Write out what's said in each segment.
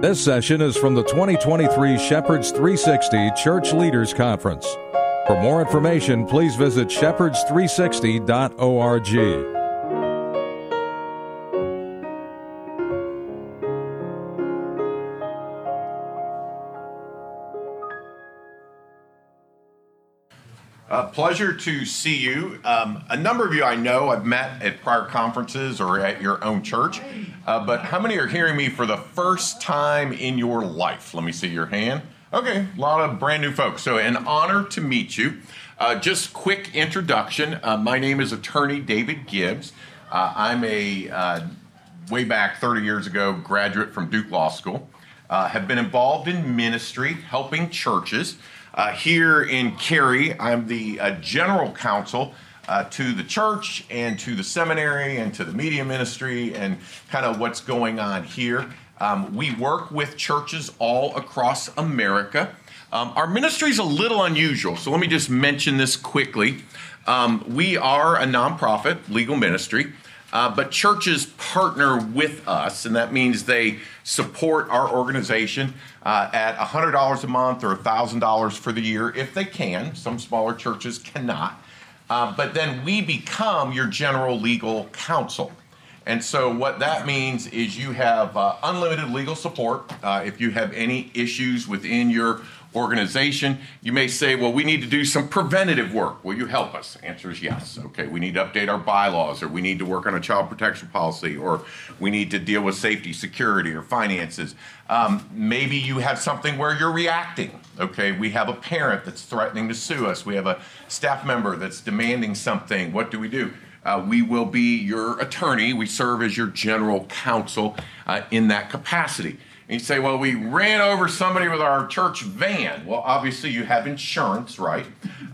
This session is from the 2023 Shepherds 360 Church Leaders Conference. For more information, please visit shepherds360.org. pleasure to see you. Um, a number of you I know I've met at prior conferences or at your own church, uh, but how many are hearing me for the first time in your life? Let me see your hand. Okay, a lot of brand new folks. So, an honor to meet you. Uh, just quick introduction. Uh, my name is Attorney David Gibbs. Uh, I'm a uh, way back 30 years ago graduate from Duke Law School. have been involved in ministry, helping churches. Uh, here in Cary, I'm the uh, general counsel uh, to the church and to the seminary and to the media ministry and kind of what's going on here. Um, we work with churches all across America. Um, our ministry is a little unusual, so let me just mention this quickly. Um, we are a nonprofit legal ministry. Uh, but churches partner with us, and that means they support our organization uh, at $100 a month or $1,000 for the year if they can. Some smaller churches cannot. Uh, but then we become your general legal counsel. And so, what that means is you have uh, unlimited legal support. Uh, if you have any issues within your organization. You may say, well, we need to do some preventative work. Will you help us? Answer is yes. Okay, we need to update our bylaws, or we need to work on a child protection policy, or we need to deal with safety, security, or finances. Um, maybe you have something where you're reacting. Okay, we have a parent that's threatening to sue us, we have a staff member that's demanding something. What do we do? Uh, we will be your attorney. We serve as your general counsel uh, in that capacity. And you say, well, we ran over somebody with our church van. Well, obviously you have insurance, right?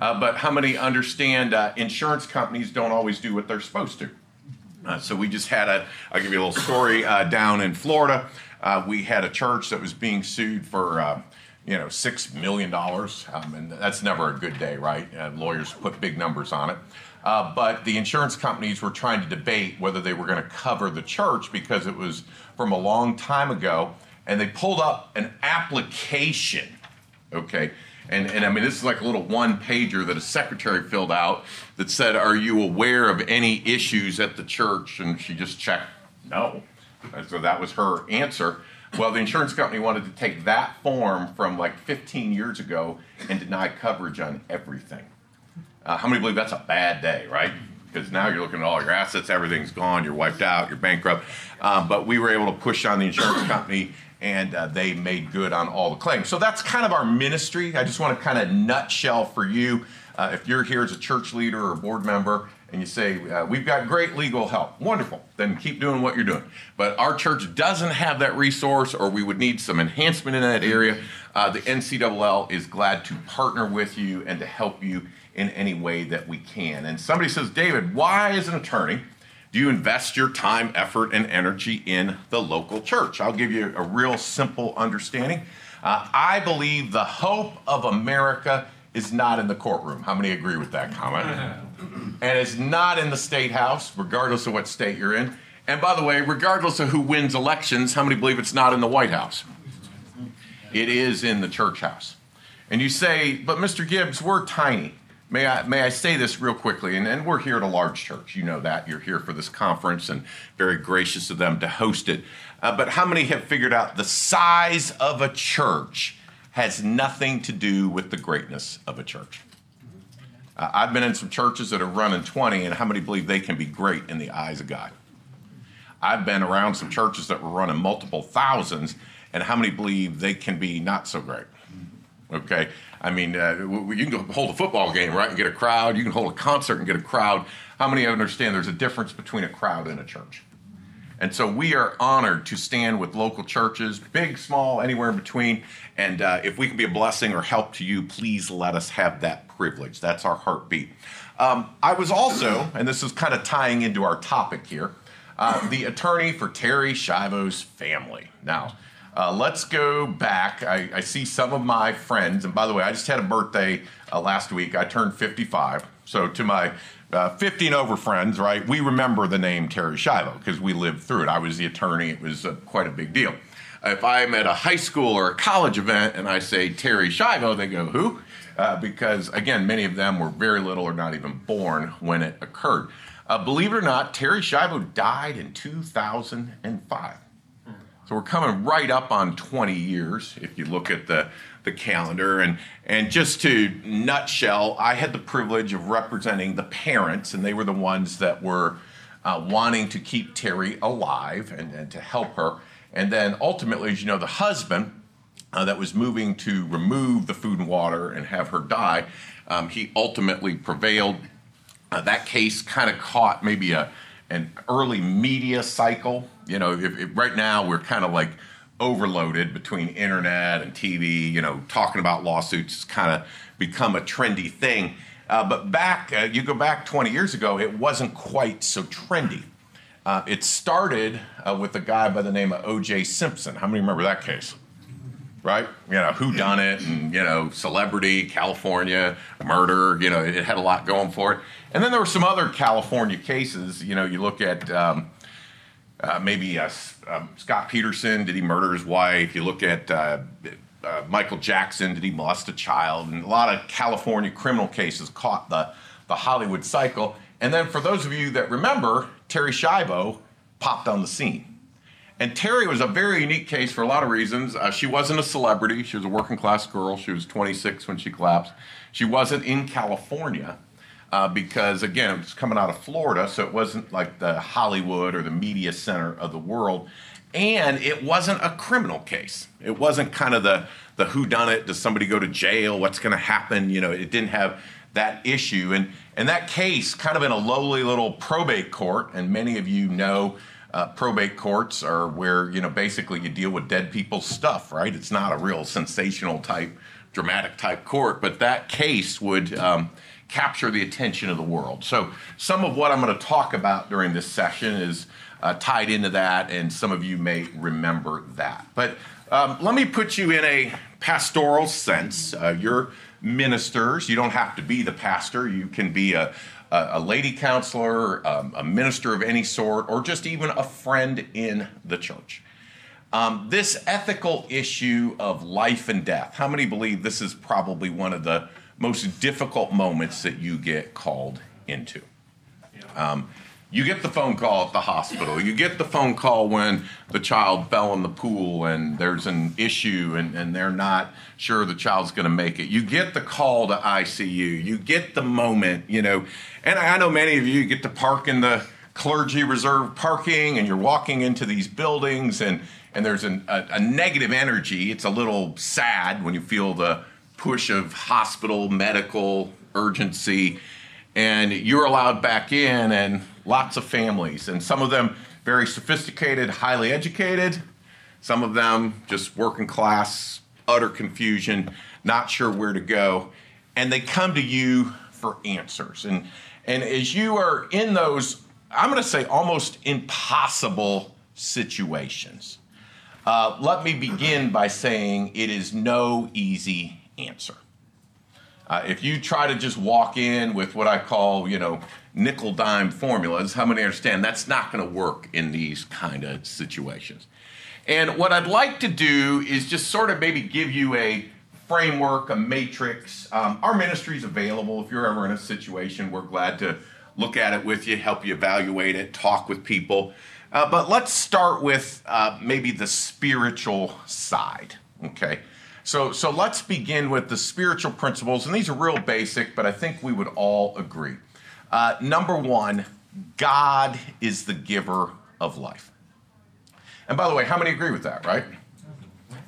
Uh, but how many understand uh, insurance companies don't always do what they're supposed to? Uh, so we just had a, I'll give you a little story uh, down in Florida. Uh, we had a church that was being sued for, uh, you know, $6 million. Um, and that's never a good day, right? lawyers put big numbers on it. Uh, but the insurance companies were trying to debate whether they were going to cover the church because it was from a long time ago and they pulled up an application, okay? And, and I mean, this is like a little one pager that a secretary filled out that said, Are you aware of any issues at the church? And she just checked, No. And so that was her answer. Well, the insurance company wanted to take that form from like 15 years ago and deny coverage on everything. Uh, how many believe that's a bad day, right? Because now you're looking at all your assets, everything's gone, you're wiped out, you're bankrupt. Um, but we were able to push on the insurance company and uh, they made good on all the claims. So that's kind of our ministry. I just want to kind of nutshell for you. Uh, if you're here as a church leader or board member and you say, uh, We've got great legal help, wonderful, then keep doing what you're doing. But our church doesn't have that resource, or we would need some enhancement in that area. Uh, the NCLL is glad to partner with you and to help you in any way that we can. And somebody says, David, why, as an attorney, do you invest your time, effort, and energy in the local church? I'll give you a real simple understanding. Uh, I believe the hope of America is not in the courtroom. How many agree with that comment? and it's not in the state house, regardless of what state you're in. And by the way, regardless of who wins elections, how many believe it's not in the White House? It is in the church house. And you say, but Mr. Gibbs, we're tiny. May I, may I say this real quickly? And, and we're here at a large church. You know that. You're here for this conference and very gracious of them to host it. Uh, but how many have figured out the size of a church has nothing to do with the greatness of a church? Uh, I've been in some churches that are running 20, and how many believe they can be great in the eyes of God? I've been around some churches that were running multiple thousands, and how many believe they can be not so great? Okay, I mean, uh, you can hold a football game, right, and get a crowd. You can hold a concert and get a crowd. How many understand there's a difference between a crowd and a church? And so we are honored to stand with local churches, big, small, anywhere in between. And uh, if we can be a blessing or help to you, please let us have that privilege. That's our heartbeat. Um, I was also, and this is kind of tying into our topic here, uh, the attorney for Terri Schiavo's family. Now, uh, let's go back. I, I, see some of my friends, and by the way, I just had a birthday uh, last week. I turned 55. So to my uh, 50 and over friends, right, we remember the name Terri Schiavo because we lived through it. I was the attorney. It was uh, quite a big deal. if I'm at a high school or a college event and I say Terri Schiavo, they go, who? Uh, because again, many of them were very little or not even born when it occurred. Uh, believe it or not, Terri Schiavo died in 2005. So we're coming right up on 20 years if you look at the, the calendar. And, and just to nutshell, I had the privilege of representing the parents, and they were the ones that were uh, wanting to keep Terri alive and, and to help her. And then ultimately, as you know, the husband uh, that was moving to remove the food and water and have her die, um, he ultimately prevailed. Uh, that case kind of caught maybe a an early media cycle. You know, if, if right now we're kind of like overloaded between internet and TV. You know, talking about lawsuits has kind of become a trendy thing. Uh, but back, uh, you go back 20 years ago, it wasn't quite so trendy. Uh, it started uh, with a guy by the name of O.J. Simpson. How many remember that case? Right? You know, who done it and, you know, celebrity, California, murder, you know, it had a lot going for it. And then there were some other California cases. You know, you look at um, uh, maybe uh, um, Scott Peterson, did he murder his wife? You look at uh, uh, Michael Jackson, did he molest a child? And a lot of California criminal cases caught the, the Hollywood cycle. And then for those of you that remember, Terri Schiavo popped on the scene. And Terri was a very unique case for a lot of reasons. Uh, she wasn't a celebrity. She was a working class girl. She was 26 when she collapsed. She wasn't in California uh, because, again, it was coming out of Florida, so it wasn't like the Hollywood or the media center of the world. And it wasn't a criminal case. It wasn't kind of the, the who done it, does somebody go to jail, what's going to happen? You know, it didn't have that issue. And, and that case, kind of in a lowly little probate court, and many of you know uh, probate courts are where, you know, basically you deal with dead people's stuff, right? It's not a real sensational type, dramatic type court, but that case would um, capture the attention of the world. So some of what I'm going to talk about during this session is uh, tied into that, and some of you may remember that. But um, let me put you in a pastoral sense. Uh, you're ministers. You don't have to be the pastor. You can be a, a, lady counselor, um, a minister of any sort, or just even a friend in the church. Um, this ethical issue of life and death, how many believe this is probably one of the most difficult moments that you get called into? Um, you get the phone call at the hospital. You get the phone call when the child fell in the pool and there's an issue and, and they're not sure the child's going to make it. You get the call to ICU. You get the moment, you know. And I know many of you get to park in the clergy reserve parking and you're walking into these buildings and, and there's an, a, a negative energy. It's a little sad when you feel the push of hospital, medical, urgency and you're allowed back in and lots of families and some of them very sophisticated highly educated some of them just working class utter confusion not sure where to go and they come to you for answers. And and as you are in those i'm going to say almost impossible situations uh, let me begin by saying it is no easy answer uh, if you try to just walk in with what I call, you know, nickel dime formulas, how many understand that's not going to work in these kind of situations? And what I'd like to do is just sort of maybe give you a framework, a matrix. Um, our ministry is available. If you're ever in a situation, we're glad to look at it with you, help you evaluate it, talk with people. Uh, but let's start with uh, maybe the spiritual side, okay? So, so let's begin with the spiritual principles, and these are real basic, but I think we would all agree. Uh, number one, God is the giver of life. And by the way, how many agree with that, right?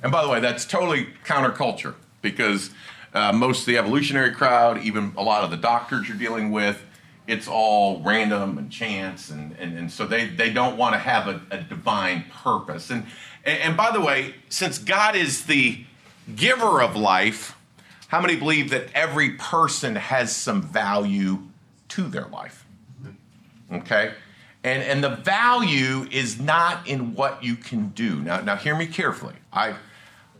And by the way, that's totally counterculture because uh, most of the evolutionary crowd, even a lot of the doctors you're dealing with, it's all random and chance, and, and, and so they, they don't want to have a, a divine purpose. And, and, and by the way, since God is the giver of life, how many believe that every person has some value to their life? Okay? And, and the value is not in what you can do. Now, now hear me carefully. I,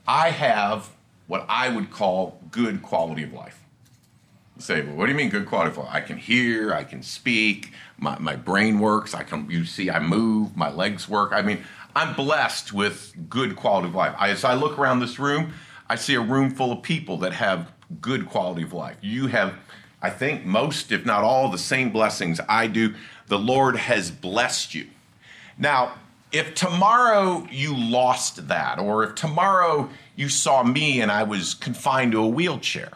I have what I would call good quality of life. You say, well, what do you mean good quality of life? I can hear, I can speak, my, my brain works, I can you see I move, my legs work. I mean, I'm blessed with good quality of life. I, as I look around this room, I see a room full of people that have good quality of life. You have, I think, most, if not all, the same blessings I do. The Lord has blessed you. Now, if tomorrow you lost that, or if tomorrow you saw me and I was confined to a wheelchair,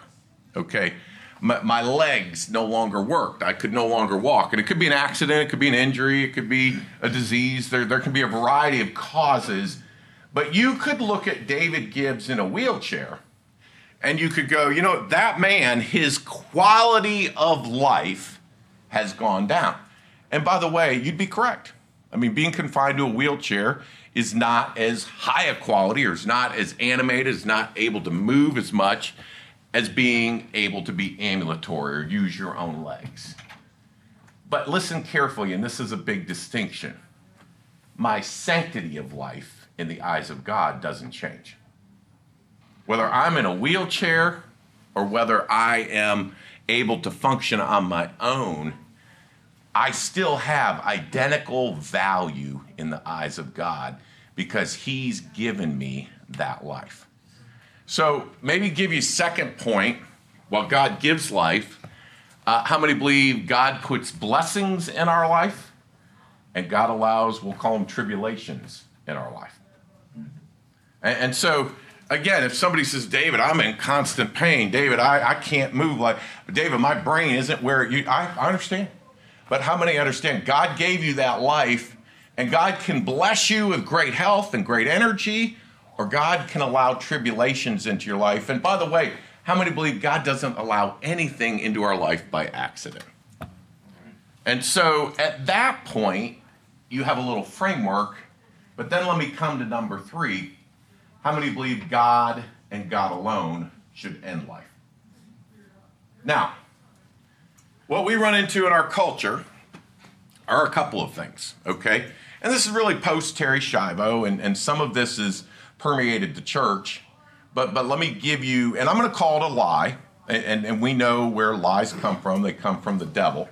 okay, my, my, legs no longer worked. I could no longer walk. And it could be an accident, it could be an injury, it could be a disease. There, there can be a variety of causes. But you could look at David Gibbs in a wheelchair and you could go, you know, that man, his quality of life has gone down. And by the way, you'd be correct. I mean, being confined to a wheelchair is not as high a quality or is not as animated, is not able to move as much as being able to be ambulatory or use your own legs. But listen carefully, and this is a big distinction. My sanctity of life in the eyes of God doesn't change. Whether I'm in a wheelchair or whether I am able to function on my own, I still have identical value in the eyes of God because He's given me that life. So maybe give you second point. While God gives life, uh, how many believe God puts blessings in our life, and God allows we'll call them tribulations in our life. And, and so again, if somebody says, David, I'm in constant pain, David, I, I can't move like David, my brain isn't where you I, I understand. But how many understand God gave you that life and God can bless you with great health and great energy or God can allow tribulations into your life. And by the way, how many believe God doesn't allow anything into our life by accident? And so at that point, you have a little framework. But then let me come to number three. How many believe God and God alone should end life? Now, what we run into in our culture are a couple of things, okay? And this is really post Terri Schiavo, and, and some of this is permeated the church. But, but let me give you, and I'm going to call it a lie, and, and we know where lies come from. They come from the devil.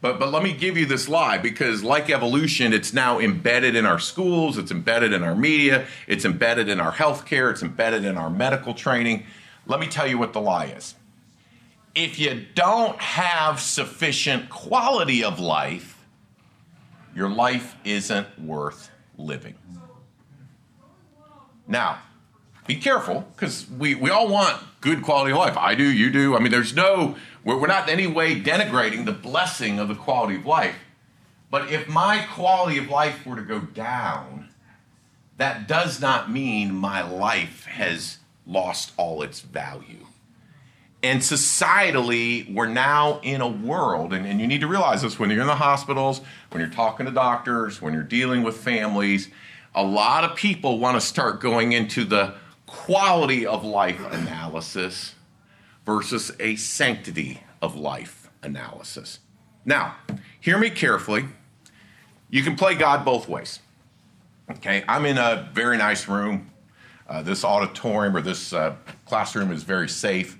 But, but let me give you this lie because, like evolution, it's now embedded in our schools, it's embedded in our media, it's embedded in our healthcare, it's embedded in our medical training. Let me tell you what the lie is. If you don't have sufficient quality of life, your life isn't worth living. Now, be careful because we, we all want good quality of life. I do, you do. I mean, there's no, we're, we're not in any way denigrating the blessing of the quality of life. But if my quality of life were to go down, that does not mean my life has lost all its value. And societally, we're now in a world, and, and you need to realize this when you're in the hospitals, when you're talking to doctors, when you're dealing with families a lot of people want to start going into the quality of life analysis versus a sanctity of life analysis. Now, hear me carefully. You can play God both ways. Okay, I'm in a very nice room. Uh, this auditorium or this uh, classroom is very safe.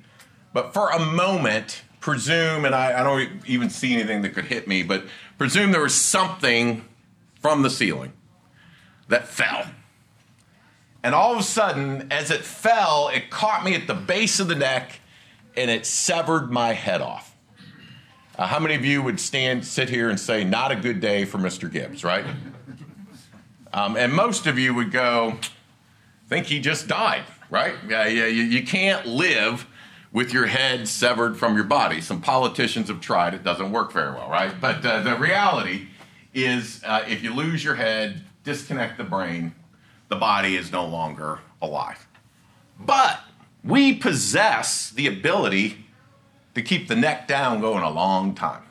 But for a moment, presume, and I, I don't even see anything that could hit me, but presume there was something from the ceiling that fell. And all of a sudden, as it fell, it caught me at the base of the neck and it severed my head off. Uh, how many of you would stand, sit here, and say, "Not a good day for Mr. Gibbs," right? Um, and most of you would go, "Think he just died," right? Yeah, yeah. You, you can't live with your head severed from your body. Some politicians have tried; it doesn't work very well, right? But uh, the reality is, uh, if you lose your head, disconnect the brain, the body is no longer alive. But we possess the ability to keep the neck down going a long time.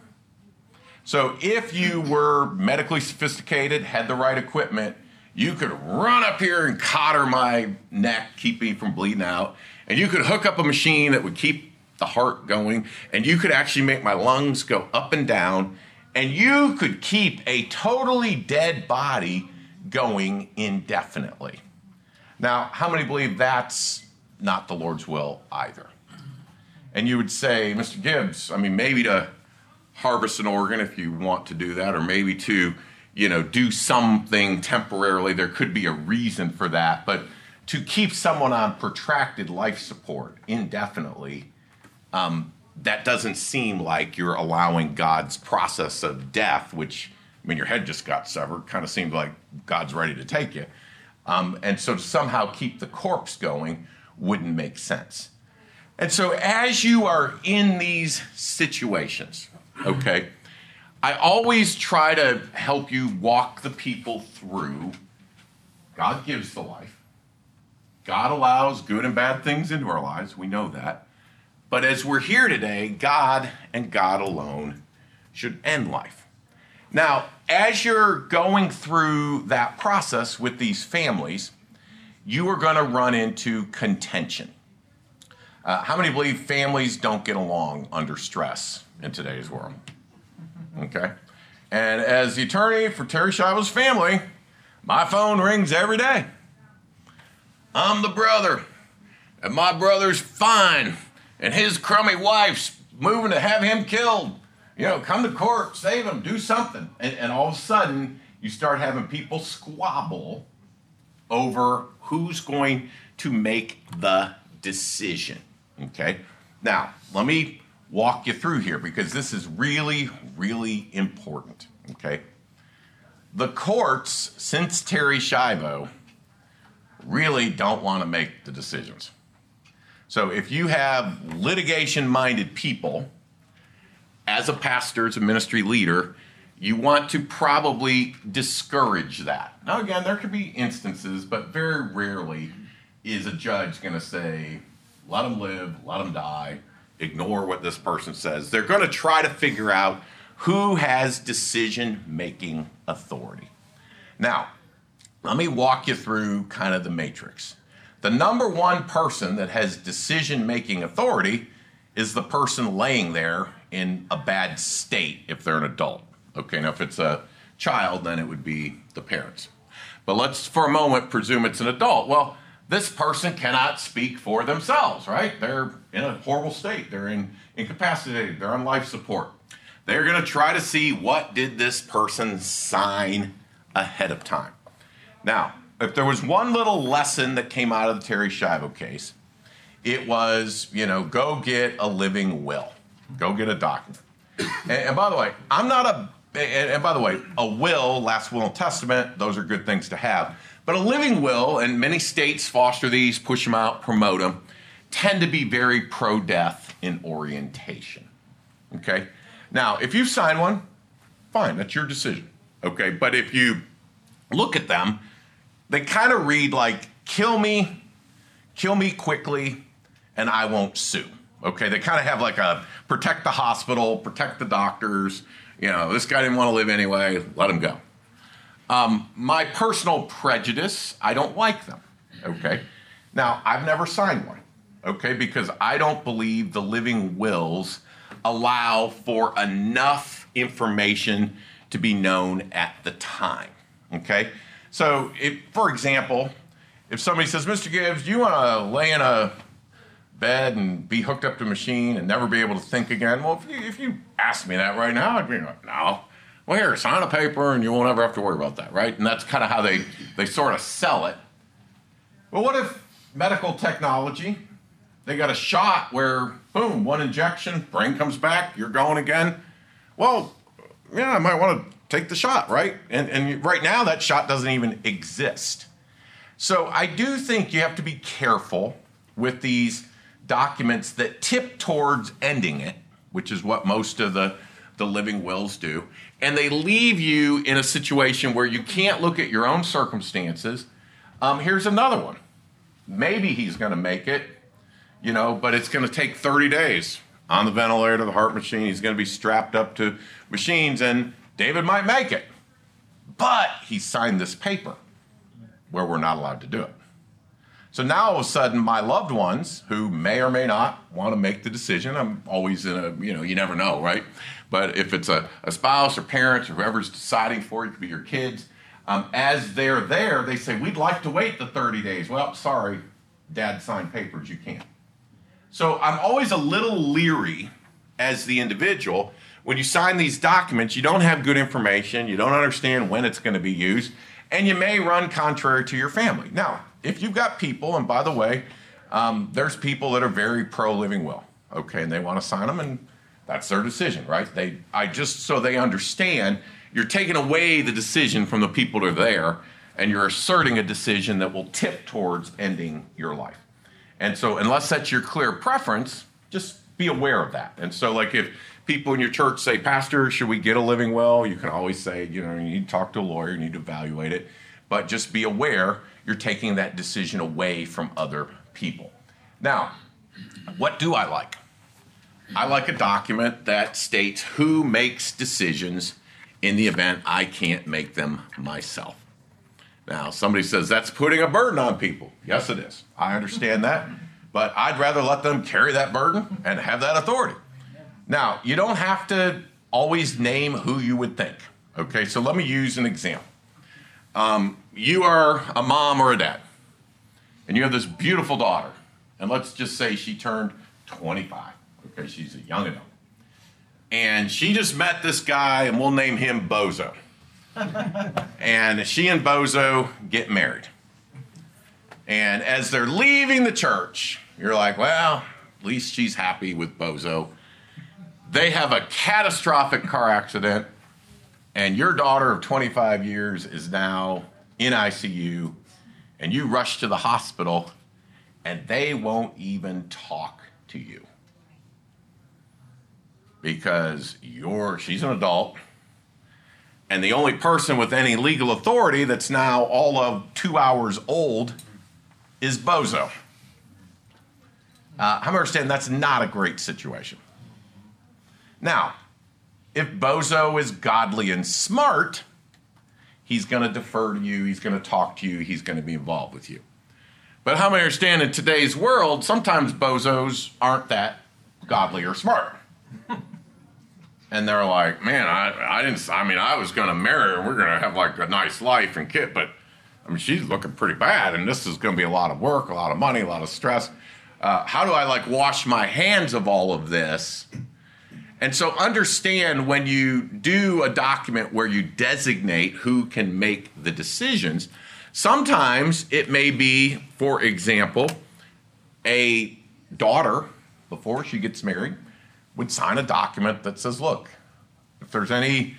So if you were medically sophisticated, had the right equipment, you could run up here and cotter my neck, keep me from bleeding out, and you could hook up a machine that would keep the heart going, and you could actually make my lungs go up and down, and you could keep a totally dead body going indefinitely. Now, how many believe that's not the Lord's will either? And you would say, Mr. Gibbs, I mean, maybe to harvest an organ if you want to do that, or maybe to you know, do something temporarily. There could be a reason for that, but to keep someone on protracted life support indefinitely, um, that doesn't seem like you're allowing God's process of death, which mean, your head just got severed. Kind of seemed like God's ready to take you, um, and so to somehow keep the corpse going wouldn't make sense. And so, as you are in these situations, okay, I always try to help you walk the people through. God gives the life. God allows good and bad things into our lives. We know that. But as we're here today, God and God alone should end life. Now, as you're going through that process with these families, you are going to run into contention. Uh, how many believe families don't get along under stress in today's world? Okay. And as the attorney for Terri Schiavo's family, my phone rings every day. I'm the brother, and my brother's fine, and his crummy wife's moving to have him killed. You know, come to court, save them, do something. And, and all of a sudden, you start having people squabble over who's going to make the decision. Okay? Now, let me walk you through here because this is really, really important. Okay? The courts, since Terri Schiavo, really don't want to make the decisions. So if you have litigation minded people, as a pastor, as a ministry leader, you want to probably discourage that. Now, again, there could be instances, but very rarely is a judge going to say, let them live, let them die, ignore what this person says. They're going to try to figure out who has decision making authority. Now, let me walk you through kind of the matrix. The number one person that has decision making authority is the person laying there in a bad state if they're an adult. Okay, now if it's a child, then it would be the parents. But let's for a moment presume it's an adult. Well, this person cannot speak for themselves, right? They're in a horrible state. They're in, incapacitated. They're on life support. They're going to try to see what did this person sign ahead of time. Now, if there was one little lesson that came out of the Terri Schiavo case, it was, you know, go get a living will. Go get a document. And, and by the way, I'm not a and, and by the way, a will, last will and testament, those are good things to have. But a living will, and many states foster these, push them out, promote them, tend to be very pro death in orientation. Okay? Now, if you sign one, fine, that's your decision. Okay? But if you look at them, they kind of read like, kill me, kill me quickly, and I won't sue. Okay? They kind of have like a protect the hospital, protect the doctors. You know, this guy didn't want to live anyway, let him go. Um, my personal prejudice, I don't like them. Okay. Now, I've never signed one. Okay, because I don't believe the living wills allow for enough information to be known at the time. Okay, so if, for example, if somebody says, "Mr. Gibbs, you want to lay in a bed and be hooked up to a machine and never be able to think again?" Well, if you, if you asked me that right now, I'd be like, "No." well, here, sign a paper and you won't ever have to worry about that, right? And that's kind of how they, they sort of sell it. Well, what if medical technology, they got a shot where, boom, one injection, brain comes back, you're going again? Well, yeah, I might want to take the shot, right? And, and right now, that shot doesn't even exist. So I do think you have to be careful with these documents that tip towards ending it, which is what most of the, the living wills do and they leave you in a situation where you can't look at your own circumstances. Um, here's another one. Maybe he's going to make it, you know, but it's going to take 30 days on the ventilator, the heart machine. He's going to be strapped up to machines, and David might make it. But he signed this paper where we're not allowed to do it. So now all of a sudden, my loved ones who may or may not want to make the decision, I'm always in a, you know, you never know, right? But if it's a, a spouse or parents or whoever's deciding for it, it could be your kids, um, as they're there, they say, We'd like to wait the 30 days. Well, sorry, dad signed papers, you can't. So I'm always a little leery as the individual when you sign these documents, you don't have good information, you don't understand when it's going to be used, and you may run contrary to your family. Now, if you've got people, and by the way, um, there's people that are very pro living will, okay, and they want to sign them, and that's their decision, right? They, I just so they understand, you're taking away the decision from the people that are there, and you're asserting a decision that will tip towards ending your life. And so, unless that's your clear preference, just be aware of that. And so, like if people in your church say, Pastor, should we get a living will? You can always say, you know, you need to talk to a lawyer, you need to evaluate it. But just be aware you're taking that decision away from other people. Now, what do I like? I like a document that states who makes decisions in the event I can't make them myself. Now, somebody says that's putting a burden on people. Yes, it is. I understand that. But I'd rather let them carry that burden and have that authority. Now, you don't have to always name who you would think. Okay, so let me use an example. Um, you are a mom or a dad, and you have this beautiful daughter, and let's just say she turned 25. Okay, she's a young adult. And she just met this guy, and we'll name him Bozo. and she and Bozo get married. And as they're leaving the church, you're like, well, at least she's happy with Bozo. They have a catastrophic car accident, and your daughter of 25 years is now in ICU, and you rush to the hospital, and they won't even talk to you because you're she's an adult and the only person with any legal authority that's now all of two hours old is Bozo. Uh, I understand that's not a great situation. Now, if Bozo is godly and smart, he's going to defer to you, he's going to talk to you, he's going to be involved with you. But how I understand in today's world, sometimes bozos aren't that godly or smart. and they're like, man, I, I didn't, I mean, I was going to marry her, we're going to have like a nice life and kid, but I mean, she's looking pretty bad, and this is going to be a lot of work, a lot of money, a lot of stress. Uh, how do I like wash my hands of all of this? And so understand when you do a document where you designate who can make the decisions, sometimes it may be, for example, a daughter before she gets married would sign a document that says, look, if there's any,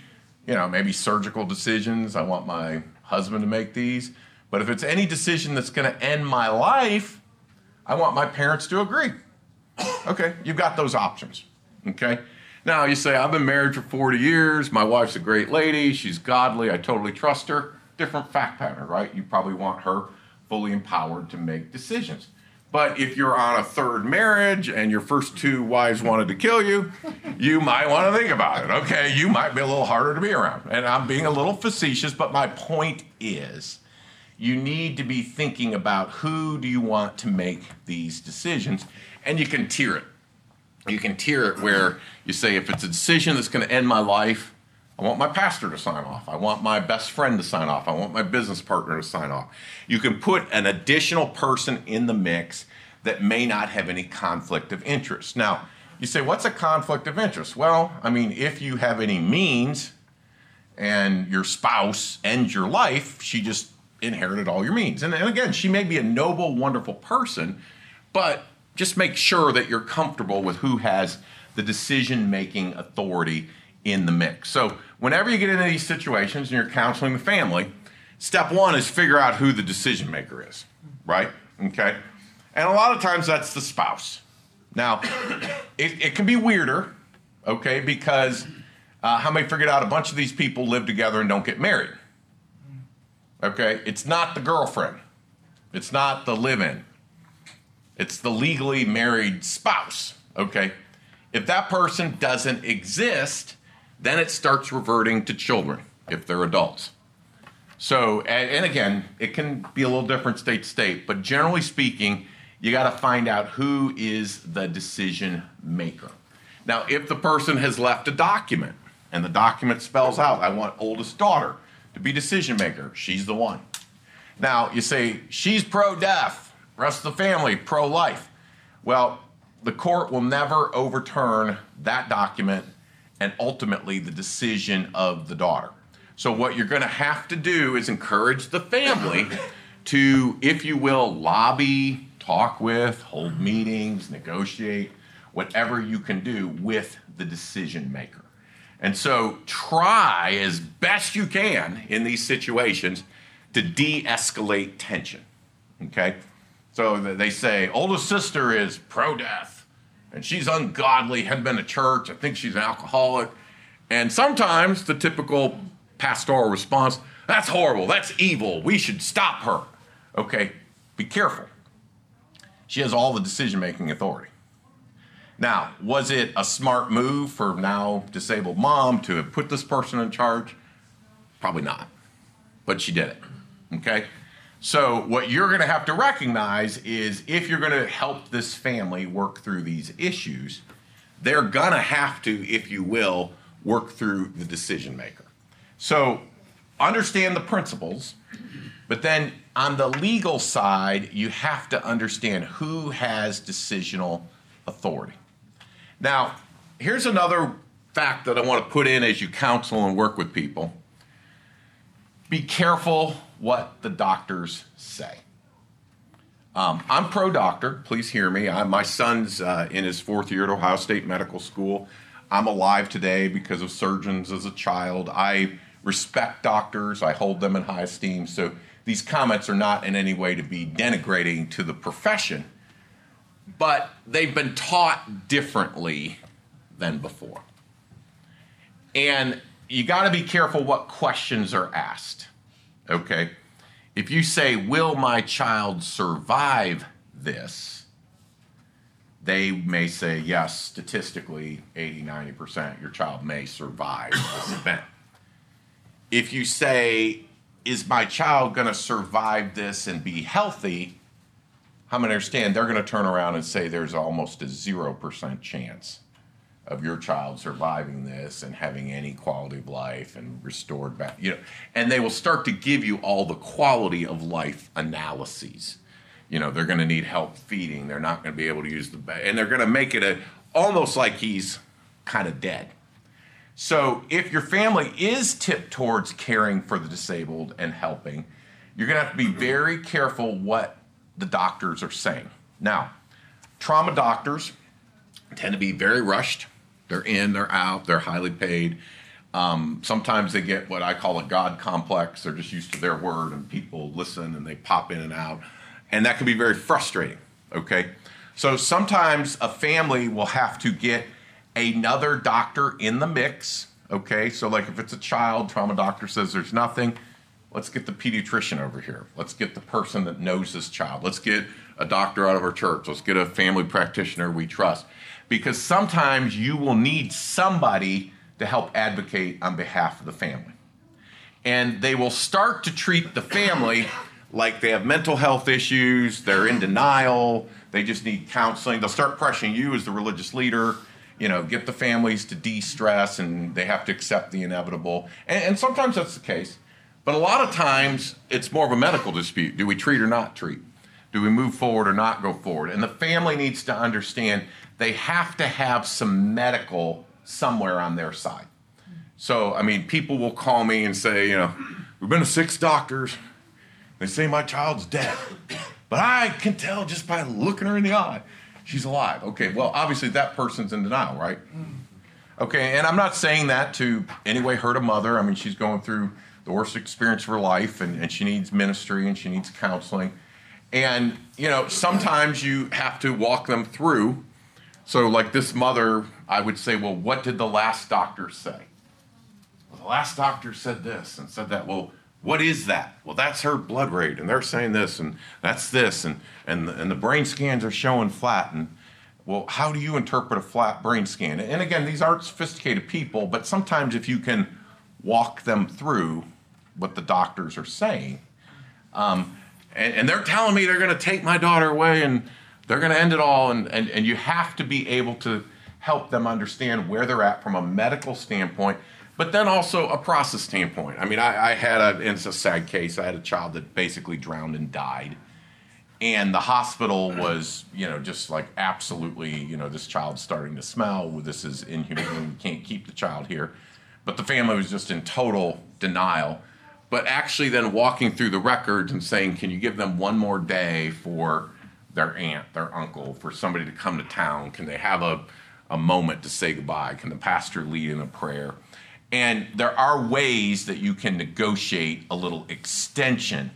you know, maybe surgical decisions, I want my husband to make these. But if it's any decision that's going to end my life, I want my parents to agree. Okay, you've got those options. Okay. Now you say, I've been married for 40 years. My wife's a great lady. She's godly. I totally trust her. Different fact pattern, right? You probably want her fully empowered to make decisions. But if you're on a third marriage and your first two wives wanted to kill you, you might want to think about it. Okay, you might be a little harder to be around. And I'm being a little facetious, but my point is you need to be thinking about who do you want to make these decisions and you can tier it. You can tier it where you say if it's a decision that's going to end my life, I want my pastor to sign off. I want my best friend to sign off. I want my business partner to sign off. You can put an additional person in the mix that may not have any conflict of interest. Now, you say, what's a conflict of interest? Well, I mean, if you have any means and your spouse ends your life, she just inherited all your means. And, and again, she may be a noble, wonderful person, but just make sure that you're comfortable with who has the decision making authority in the mix. So, whenever you get into these situations and you're counseling the family, step one is figure out who the decision maker is, right? Okay. And a lot of times that's the spouse. Now, it, it can be weirder, okay, because uh, how many figured out a bunch of these people live together and don't get married? Okay, it's not the girlfriend, it's not the live in, it's the legally married spouse. Okay, if that person doesn't exist, then it starts reverting to children if they're adults. So, and, again, it can be a little different state to state, but generally speaking, you got to find out who is the decision maker. Now, if the person has left a document and the document spells out, I want oldest daughter to be decision maker, she's the one. Now, you say she's pro death, rest of the family pro life. Well, the court will never overturn that document and ultimately the decision of the daughter. So, what you're going to have to do is encourage the family to, if you will, lobby, talk with, hold meetings, negotiate, whatever you can do with the decision maker. And so, try as best you can in these situations to de escalate tension. Okay? So, they say, oldest sister is pro death and she's ungodly, hadn't been to church. I think she's an alcoholic. And sometimes the typical pastoral response, that's horrible, that's evil, we should stop her. Okay, be careful. She has all the decision making authority. Now, was it a smart move for now disabled mom to have put this person in charge? Probably not. But she did it. Okay? So, what you're going to have to recognize is if you're going to help this family work through these issues, they're going to have to, if you will, work through the decision maker. So, understand the principles, but then on the legal side, you have to understand who has decisional authority. Now, here's another fact that I want to put in as you counsel and work with people be careful what the doctors say. Um, I'm pro doctor. Please hear me. I, my son's uh, in his fourth year at Ohio State Medical School. I'm alive today because of surgeons as a child. I respect doctors. I hold them in high esteem. So these comments are not in any way to be denigrating to the profession, but they've been taught differently than before. And you got to be careful what questions are asked. Okay? If you say, Will my child survive this? They may say, Yes, statistically, 80, 90%, your child may survive this event. If you say, Is my child going to survive this and be healthy? I'm going to understand they're going to turn around and say there's almost a 0% chance of your child surviving this and having any quality of life and restored back you know and they will start to give you all the quality of life analyses. You know they're going to need help feeding. They're not going to be able to use the bed and they're going to make it a almost like he's kind of dead. So if your family is tipped towards caring for the disabled and helping you're going to have to be very careful what the doctors are saying. Now trauma doctors tend to be very rushed they're in, they're out, they're highly paid. Um, sometimes they get what I call a God complex. They're just used to their word, and people listen and they pop in and out. And that can be very frustrating, okay? So sometimes a family will have to get another doctor in the mix, okay? So, like if it's a child, trauma doctor says there's nothing, let's get the pediatrician over here. Let's get the person that knows this child. Let's get a doctor out of our church. Let's get a family practitioner we trust because sometimes you will need somebody to help advocate on behalf of the family. And they will start to treat the family like they have mental health issues, they're in denial, they just need counseling. They'll start pressuring you as the religious leader, you know, get the families to de stress and they have to accept the inevitable. And, and sometimes that's the case. But a lot of times it's more of a medical dispute. Do we treat or not treat? Do we move forward or not go forward? And the family needs to understand they have to have some medical somewhere on their side. So, I mean, people will call me and say, you know, we've been to six doctors. They say my child's dead. But I can tell just by looking her in the eye, she's alive. Okay, well, obviously that person's in denial, right? Okay, and I'm not saying that to anyway hurt a mother. I mean, she's going through the worst experience of her life and, and she needs ministry and she needs counseling. And, you know, sometimes you have to walk them through. So, like this mother, I would say, well, what did the last doctor say? Well, the last doctor said this and said that. Well, what is that? Well, that's her blood rate, and they're saying this, and that's this, and and the, and the brain scans are showing flat. And well, how do you interpret a flat brain scan? And again, these aren't sophisticated people, but sometimes if you can walk them through what the doctors are saying, um, and, and they're telling me they're going to take my daughter away and they're going to end it all. And, and, and you have to be able to help them understand where they're at from a medical standpoint, but then also a process standpoint. I mean, I, I had a, it's a sad case. I had a child that basically drowned and died. and the hospital was, you know, just like absolutely, you know, this child's starting to smell. This is inhumane. We can't keep the child here. But the family was just in total denial. But actually, then walking through the records and saying, can you give them one more day for their aunt, their uncle, for somebody to come to town? Can they have a, a moment to say goodbye? Can the pastor lead in a prayer? And there are ways that you can negotiate a little extension.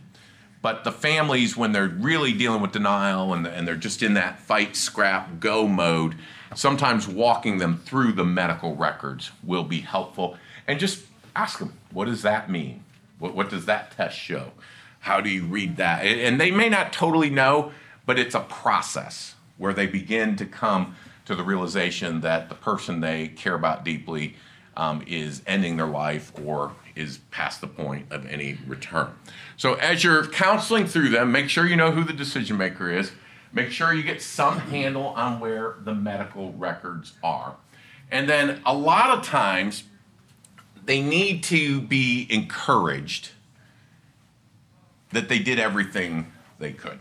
But the families, when they're really dealing with denial and, and they're just in that fight, scrap, go mode, sometimes walking them through the medical records will be helpful. And just ask them, what does that mean? What, what does that test show? How do you read that? And they may not totally know, but it's a process where they begin to come to the realization that the person they care about deeply um, is ending their life or is past the point of any return. So, as you're counseling through them, make sure you know who the decision maker is. Make sure you get some handle on where the medical records are. And then, a lot of times, they need to be encouraged that they did everything they could.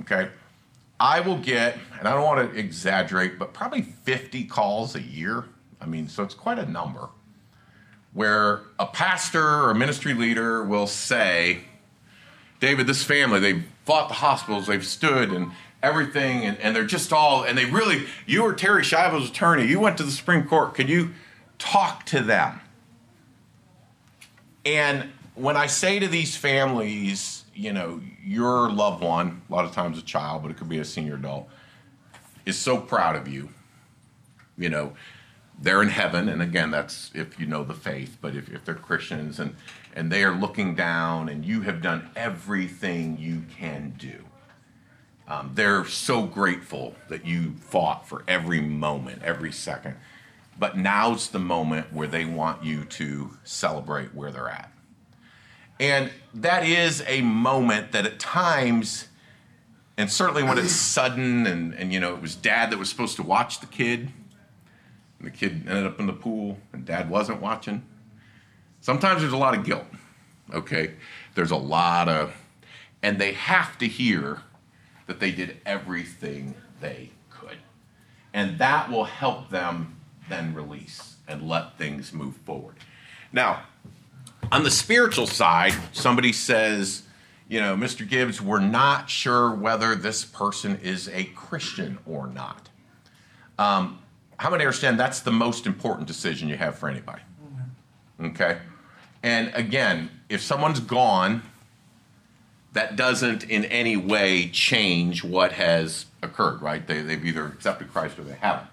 Okay? I will get, and I don't want to exaggerate, but probably 50 calls a year. I mean, so it's quite a number where a pastor or a ministry leader will say, David, this family, they've fought the hospitals, they've stood and everything, and, and they're just all, and they really, you were Terri Schiavo's attorney, you went to the Supreme Court, can you talk to them? And when I say to these families, you know, your loved one, a lot of times a child, but it could be a senior adult, is so proud of you. You know, they're in heaven, and again, that's if you know the faith, but if, if they're Christians and, and they are looking down and you have done everything you can do. Um, they're so grateful that you fought for every moment, every second. But now's the moment where they want you to celebrate where they're at. And that is a moment that at times, and certainly when it's sudden, and, and you know, it was dad that was supposed to watch the kid, and the kid ended up in the pool, and dad wasn't watching. Sometimes there's a lot of guilt, okay? There's a lot of, and they have to hear that they did everything they could. And that will help them then release and let things move forward. Now, on the spiritual side, somebody says, you know, Mr. Gibbs, we're not sure whether this person is a Christian or not. Um, how many understand that's the most important decision you have for anybody? Okay? And again, if someone's gone, that doesn't in any way change what has occurred, right? They, they've either accepted Christ or they haven't.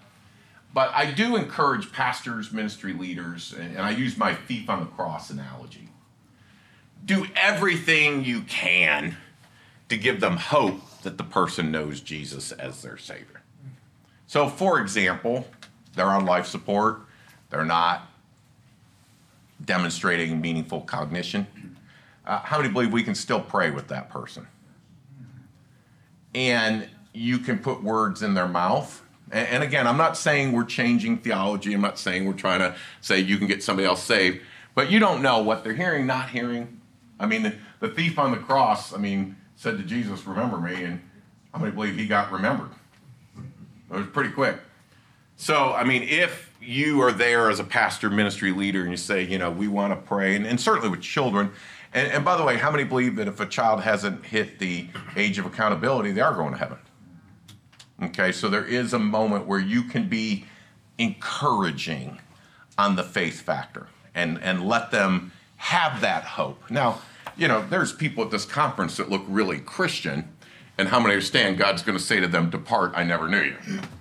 But I do encourage pastors, ministry leaders, and I use my thief on the cross analogy. Do everything you can to give them hope that the person knows Jesus as their Savior. So, for example, they're on life support, they're not demonstrating meaningful cognition. Uh, how many believe we can still pray with that person? And you can put words in their mouth and, again, I'm not saying we're changing theology. I'm not saying we're trying to say you can get somebody else saved. But you don't know what they're hearing, not hearing. I mean, the, the thief on the cross, I mean, said to Jesus, Remember me. And how many believe he got remembered? It was pretty quick. So, I mean, if you are there as a pastor, ministry leader, and you say, you know, we want to pray, and, and certainly with children, and, and, by the way, how many believe that if a child hasn't hit the age of accountability, they are going to heaven? Okay, so there is a moment where you can be encouraging on the faith factor and, and let them have that hope. Now, you know, there's people at this conference that look really Christian, and how many understand God's going to say to them, Depart, I never knew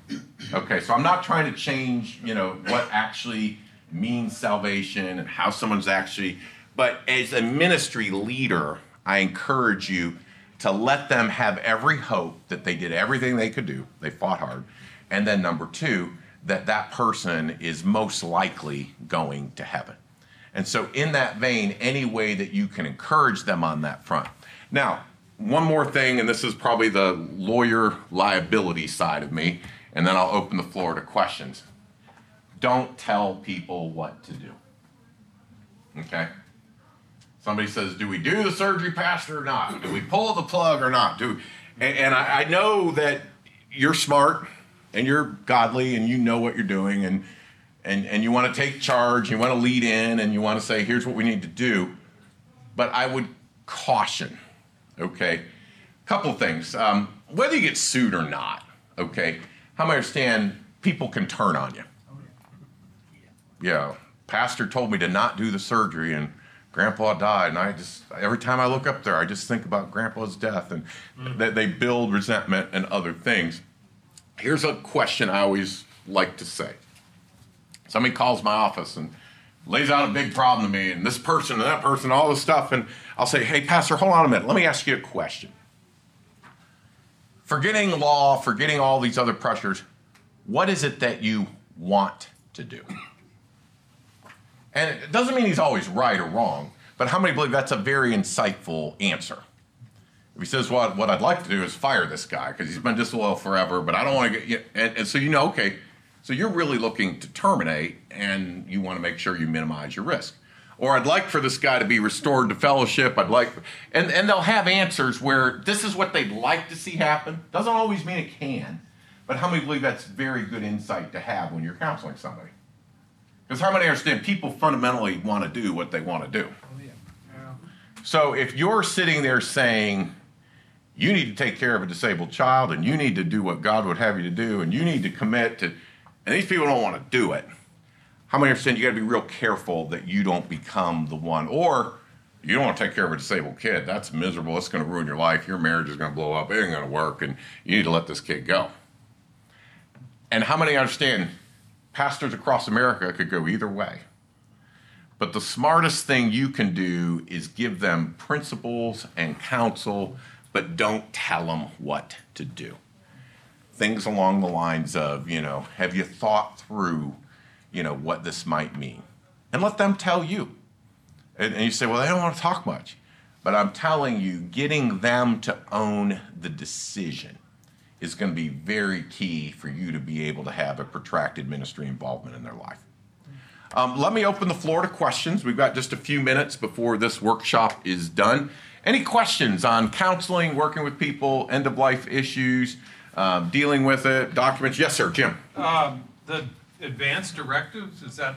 you. Okay, so I'm not trying to change, you know, what actually means salvation and how someone's actually, but as a ministry leader, I encourage you to let them have every hope that they did everything they could do, they fought hard. And then number two, that that person is most likely going to heaven. And so, in that vein, any way that you can encourage them on that front. Now, one more thing, and this is probably the lawyer liability side of me, and then I'll open the floor to questions. Don't tell people what to do. Okay? Somebody says, "Do we do the surgery, pastor, or not? Do we pull the plug or not?" Do and, and I, I know that you're smart and you're godly and you know what you're doing and and and you want to take charge, you want to lead in, and you want to say, "Here's what we need to do." But I would caution, okay, a couple things. Um, whether you get sued or not, okay, how I understand people can turn on you. Yeah, pastor told me to not do the surgery and grandpa died and i just every time i look up there i just think about grandpa's death and mm. that they build resentment and other things. Here's a question i always like to say. Somebody calls my office and lays out a big problem to me and this person and that person all this stuff and i'll say hey pastor hold on a minute. Let me ask you a question. Forgetting law forgetting all these other pressures what is it that you want to do and it doesn't mean he's always right or wrong, but how many believe that's a very insightful answer? If he says, well, what I'd like to do is fire this guy because he's been disloyal forever, but I don't want to get, and, and so you know, okay, so you're really looking to terminate and you want to make sure you minimize your risk. Or I'd like for this guy to be restored to fellowship. I'd like, and, and they'll have answers where this is what they'd like to see happen. Doesn't always mean it can, but how many believe that's very good insight to have when you're counseling somebody? Because how many understand people fundamentally want to do what they want to do? Oh, so if you're sitting there saying, you need to take care of a disabled child and you need to do what God would have you to do and you need to commit to, and these people don't want to do it, how many understand you got to be real careful that you don't become the one, or you don't want to take care of a disabled kid. That's miserable. It's going to ruin your life. Your marriage is going to blow up. It ain't going to work, and you need to let this kid go. And how many understand pastors across America could go either way. But the smartest thing you can do is give them principles and counsel, but don't tell them what to do. Things along the lines of, you know, have you thought through, you know, what this might mean? And let them tell you. And, and you say, well, they don't want to talk much. But I'm telling you, getting them to own the decision is going to be very key for you to be able to have a protracted ministry involvement in their life. Um, let me open the floor to questions. We've got just a few minutes before this workshop is done. Any questions on counseling, working with people, end of life issues, um, dealing with it, documents? Yes, sir, Jim. Um, the advanced directives, is that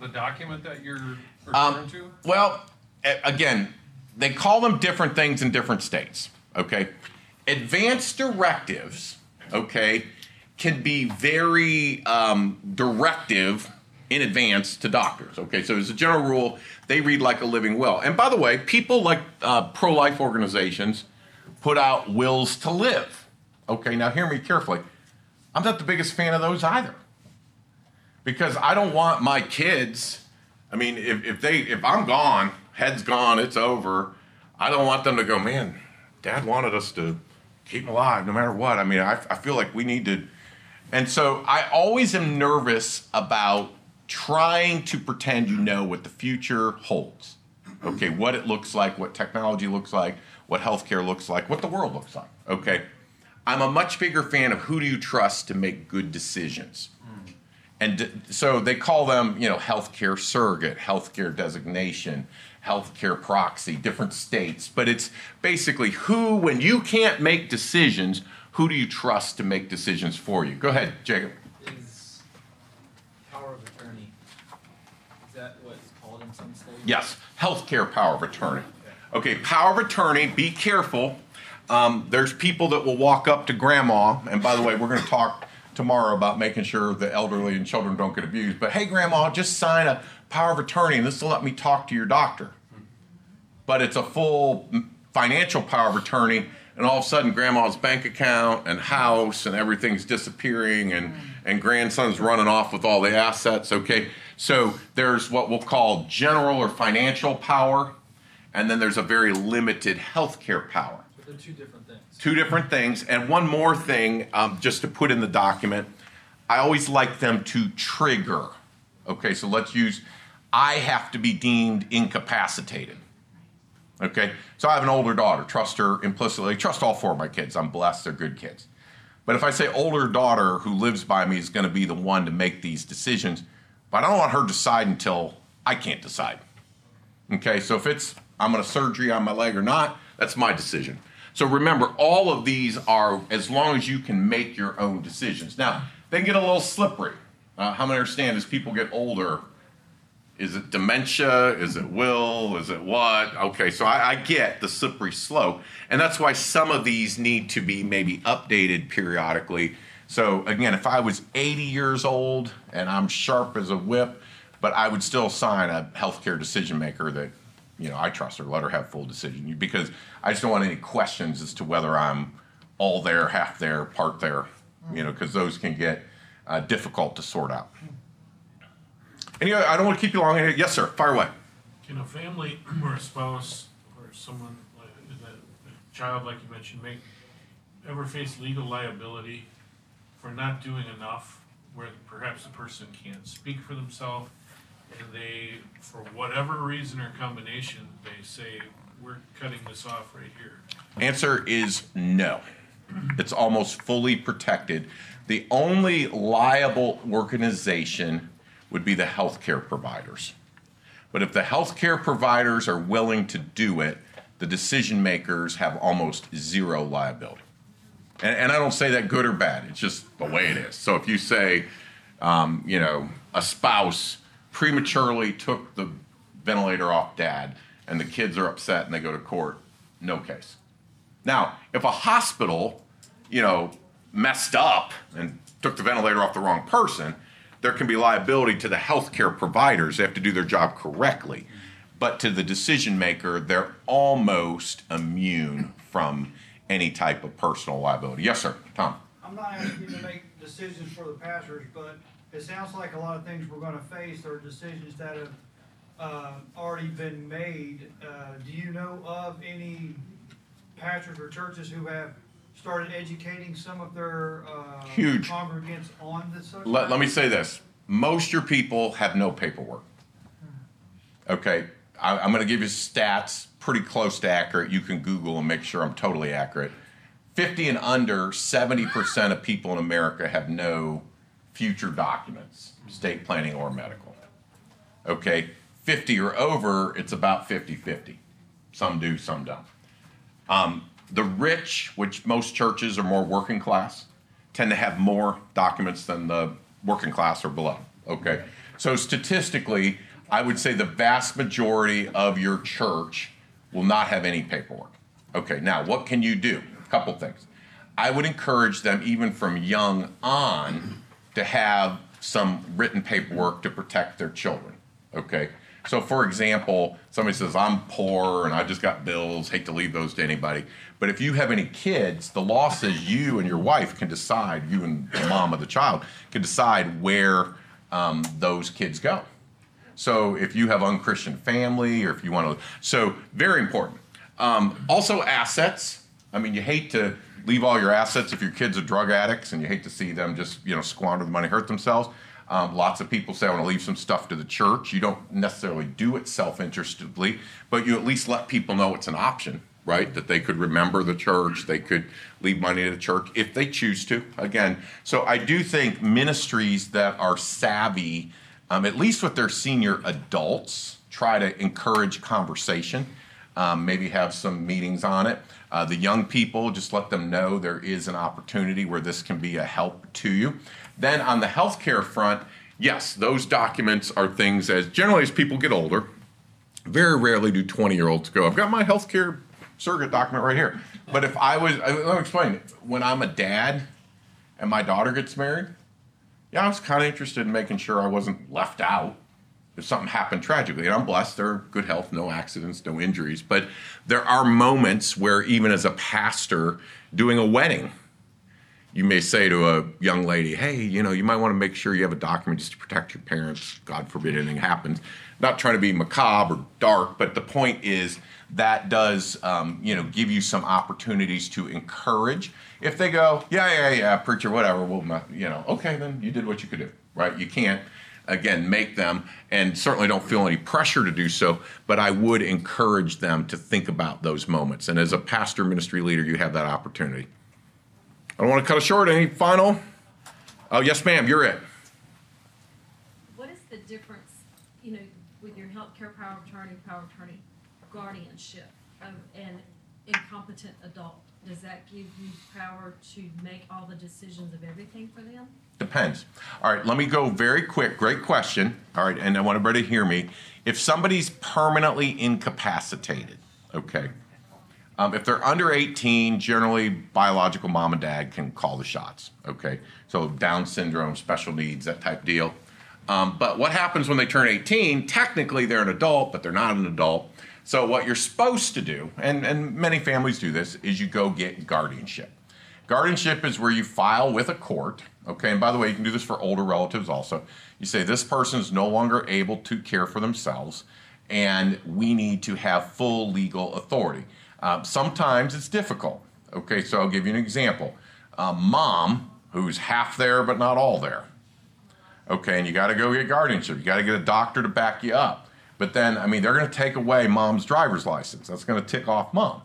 the document that you're referring um, to? Well, again, they call them different things in different states. Okay advanced directives, okay, can be very um, directive in advance to doctors. Okay, so as a general rule, they read like a living will. And by the way, people like uh, pro life organizations put out wills to live. Okay, now hear me carefully. I'm not the biggest fan of those either. Because I don't want my kids, I mean, if, if they if I'm gone, head's gone, it's over, I don't want them to go, man, dad wanted us to keep them alive no matter what. I mean, I, I feel like we need to. And so I always am nervous about trying to pretend you know what the future holds. Okay, what it looks like, what technology looks like, what healthcare looks like, what the world looks like. Okay. I'm a much bigger fan of who do you trust to make good decisions. And so they call them, you know, healthcare surrogate, healthcare designation, healthcare proxy, different states, but it's basically who, when you can't make decisions, who do you trust to make decisions for you? Go ahead, Jacob. Is power of attorney, is that what called in some states? Yes, healthcare power of attorney. Okay, power of attorney, be careful. Um, there's people that will walk up to grandma, and by the way, we're going to talk tomorrow about making sure the elderly and children don't get abused. But hey, grandma, just sign a power of attorney and this will let me talk to your doctor. But it's a full financial power of attorney, and all of a sudden, grandma's bank account and house and everything's disappearing, and, and grandson's running off with all the assets. Okay, so there's what we'll call general or financial power, and then there's a very limited healthcare power. But they're two different things. Two different things. And one more thing, um, just to put in the document, I always like them to trigger. Okay, so let's use I have to be deemed incapacitated. Okay, so I have an older daughter. Trust her implicitly. Trust all four of my kids. I'm blessed. They're good kids. But if I say older daughter who lives by me is going to be the one to make these decisions, but I don't want her to decide until I can't decide. Okay, so if it's I'm going to surgery on my leg or not, that's my decision. So remember, all of these are as long as you can make your own decisions. Now, they get a little slippery. Uh, how many understand as people get older, is it dementia? Is it will? Is it what? Okay, so I, I get the slippery slope. And that's why some of these need to be maybe updated periodically. So, again, if I was 80 years old and I'm sharp as a whip, but I would still sign a healthcare decision maker that, you know, I trust her, let her have full decision because I just don't want any questions as to whether I'm all there, half there, part there, you know, because those can get uh, difficult to sort out. Any other, I don't want to keep you long. Yes, sir. Fire away. Can a family or a spouse or someone, like a a child, like you mentioned, make, ever face legal liability for not doing enough where perhaps the person can't speak for themselves and they, for whatever reason or combination, they say, we're cutting this off right here? Answer is no. It's almost fully protected. The only liable organization would be the healthcare providers. But if the healthcare providers are willing to do it, the decision makers have almost zero liability. And, and I don't say that good or bad, it's just the way it is. So if you say, um, you know, a spouse prematurely took the ventilator off dad and the kids are upset and they go to court, no case. Now, if a hospital, you know, messed up and took the ventilator off the wrong person, there can be liability to the healthcare providers. They have to do their job correctly. But to the decision maker, they're almost immune from any type of personal liability. Yes, sir. Tom. I'm not asking you to make decisions for the pastors, but it sounds like a lot of things we're gonna face are decisions that have, uh, already been made. Uh, do you know of any pastors or churches who have started educating some of their, uh, Huge. congregants on the subject? Let, let me say this most your people have no paperwork. Okay, I, I'm going to give you stats pretty close to accurate. You can Google and make sure I'm totally accurate. 50 and under, 70% of people in America have no future documents, state planning or medical. Okay, 50 or over, it's about 50 50. Some do, some don't. Um, the rich, which most churches are more working class, tend to have more documents than the working class or below. Okay, so statistically, I would say the vast majority of your church will not have any paperwork. Okay, now what can you do? A couple things. I would encourage them, even from young on, to have some written paperwork to protect their children. Okay, so for example, somebody says, I'm poor and I just got bills, hate to leave those to anybody. But if you have any kids, the law says you and your wife can decide, you and the mom of the child can decide where um, those kids go. So if you have unchristian family or if you want to, so very important. Um, also assets. I mean, you hate to leave all your assets if your kids are drug addicts and you hate to see them just, you know, squander the money, hurt themselves. Um, lots of people say, I want to leave some stuff to the church. You don't necessarily do it self interestedly, but you at least let people know it's an option, right? That they could remember the church, they could leave money to the church if they choose to. Again, so I do think ministries that are savvy, um, at least with their senior adults, try to encourage conversation. Um, maybe have some meetings on it. Uh, the young people, just let them know there is an opportunity where this can be a help to you. Then on the healthcare front, yes, those documents are things as generally as people get older, very rarely do 20 year olds go, I've got my healthcare surrogate document right here. But if I was, uh, let me explain, when I'm a dad and my daughter gets married, yeah, I was kind of interested in making sure I wasn't left out if something happened tragically. And I'm blessed, there are good health, no accidents, no injuries. But there are moments where, even as a pastor doing a wedding, you may say to a young lady, hey, you know, you might want to make sure you have a document just to protect your parents. God forbid anything happens. Not trying to be macabre or dark, but the point is that does, um, you know, give you some opportunities to encourage. If they go, yeah, yeah, yeah, preacher, whatever, well, you know, okay, then you did what you could do, right? You can't, again, make them, and certainly don't feel any pressure to do so, but I would encourage them to think about those moments. And as a pastor ministry leader, you have that opportunity. I don't want to cut it short. Any final? Oh, yes, ma'am, you're it. What is the difference, you know, with your healthcare power of attorney, power of attorney? guardianship of an incompetent adult? Does that give you power to make all the decisions of everything for them? Depends. All right, let me go very quick. Great question. All right, and I want everybody to hear me. If somebody's permanently incapacitated, okay, um, if they're under 18, generally biological mom and dad can call the shots, okay? So Down syndrome, special needs, that type deal. Um, but what happens when they turn 18? Technically, they're an adult, but they're not an adult. So what you're supposed to do, and, and many families do this, is you go get guardianship. Guardianship is where you file with a court, okay? And by the way, you can do this for older relatives also. You say this person is no longer able to care for themselves, and we need to have full legal authority. Uh, sometimes it's difficult. Okay, so I'll give you an example. Mom, who's half there but not all there. Okay, and you got to go get guardianship. You got to get a doctor to back you up. But then, I mean, they're going to take away mom's driver's license. That's going to tick off mom.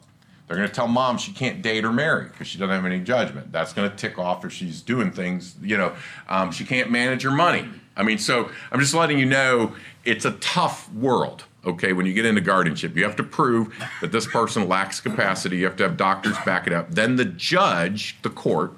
They're going to tell mom she can't date or marry because she doesn't have any judgment. That's going to tick off if she's doing things, you know, um, she can't manage her money. I mean, so I'm just letting you know it's a tough world, okay, when you get into guardianship. You have to prove that this person lacks capacity. You have to have doctors back it up. Then the judge, the court,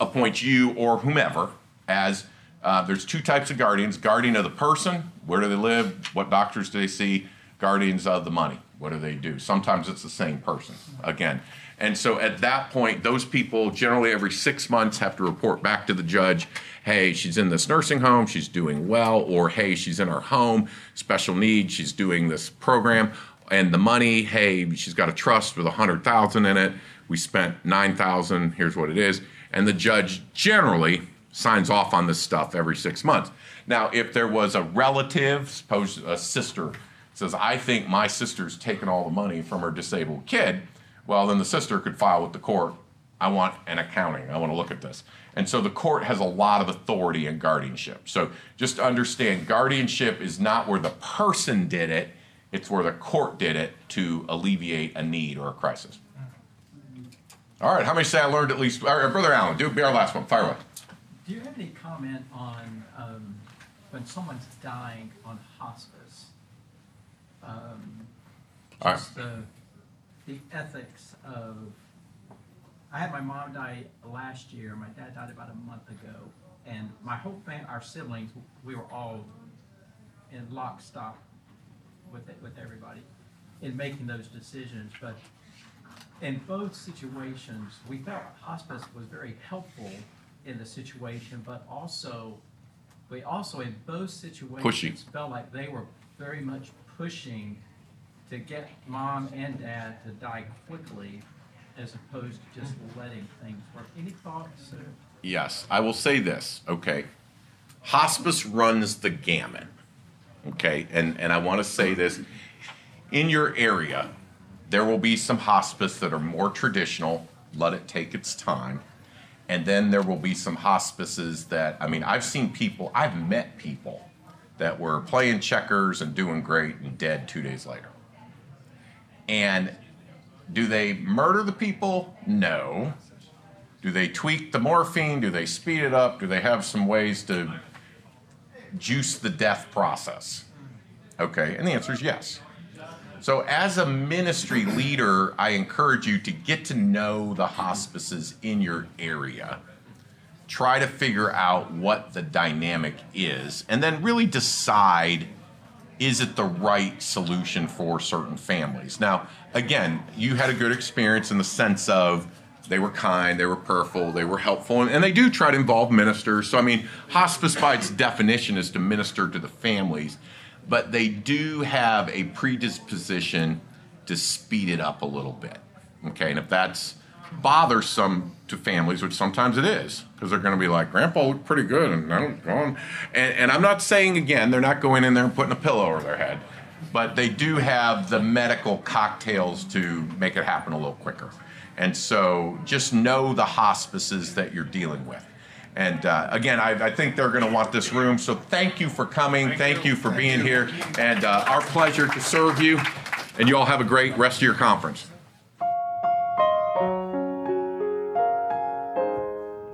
appoints you or whomever as uh, there's two types of guardians guardian of the person, where do they live, what doctors do they see, guardians of the money, what do they do? Sometimes it's the same person, again. And so at that point, those people generally every six months have to report back to the judge hey, she's in this nursing home, she's doing well, or hey, she's in our home, special needs, she's doing this program. And the money, hey, she's got a trust with a hundred thousand in it. We spent nine thousand. Here's what it is, and the judge generally signs off on this stuff every six months. Now, if there was a relative, suppose a sister, says, I think my sister's taken all the money from her disabled kid, well, then the sister could file with the court, I want an accounting, I want to look at this. And so the court has a lot of authority in guardianship. So just understand guardianship is not where the person did it, it's where the court did it to alleviate a need or a crisis. All right, how many say I learned at least? All right, Brother Allen, do be our last one. Fire away. Do you have any comment on um, when someone's dying on hospice? Um, All right. the, the ethics of. I had my mom die last year. My dad died about a month ago, and my whole family, our siblings, we were all in lockstep with it, with everybody in making those decisions. But in both situations, we felt hospice was very helpful in the situation, but also, we also in both situations felt like they were very much pushing to get mom and dad to die quickly as opposed to just letting things work. Any thoughts? Yes, I will say this, okay? Hospice runs the gamut, okay? And, and I want to say this in your area, there will be some hospice that are more traditional, let it take its time. And then there will be some hospices that, I mean, I've seen people, I've met people that were playing checkers and doing great and dead two days later. And do they murder the people? No. Do they tweak the morphine? Do they speed it up? Do they have some ways to juice the death process? Okay, and the answer is yes. So, as a ministry leader, I encourage you to get to know the hospices in your area. Try to figure out what the dynamic is, and then really decide is it the right solution for certain families? Now, again, you had a good experience in the sense of they were kind, they were prayerful, they were helpful, and, they do try to involve ministers. So, I mean, hospice by its definition is to minister to the families, but they do have a predisposition to speed it up a little bit. Okay, and if that's bothersome to families, which sometimes it is, because they're going to be like, Grandpa looked pretty good, and I'm going. And, and I'm not saying again, they're not going in there and putting a pillow over their head, but they do have the medical cocktails to make it happen a little quicker. And so just know the hospices that you're dealing with. And uh, again, I, I think they're going to want this room. So thank you for coming. Thank, you for being here. And uh, our pleasure to serve you. And you all have a great rest of your conference.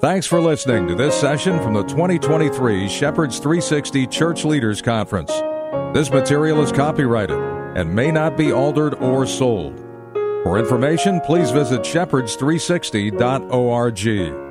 Thanks for listening to this session from the 2023 Shepherds 360 Church Leaders Conference. This material is copyrighted. and may not be altered or sold. For information, please visit shepherds360.org.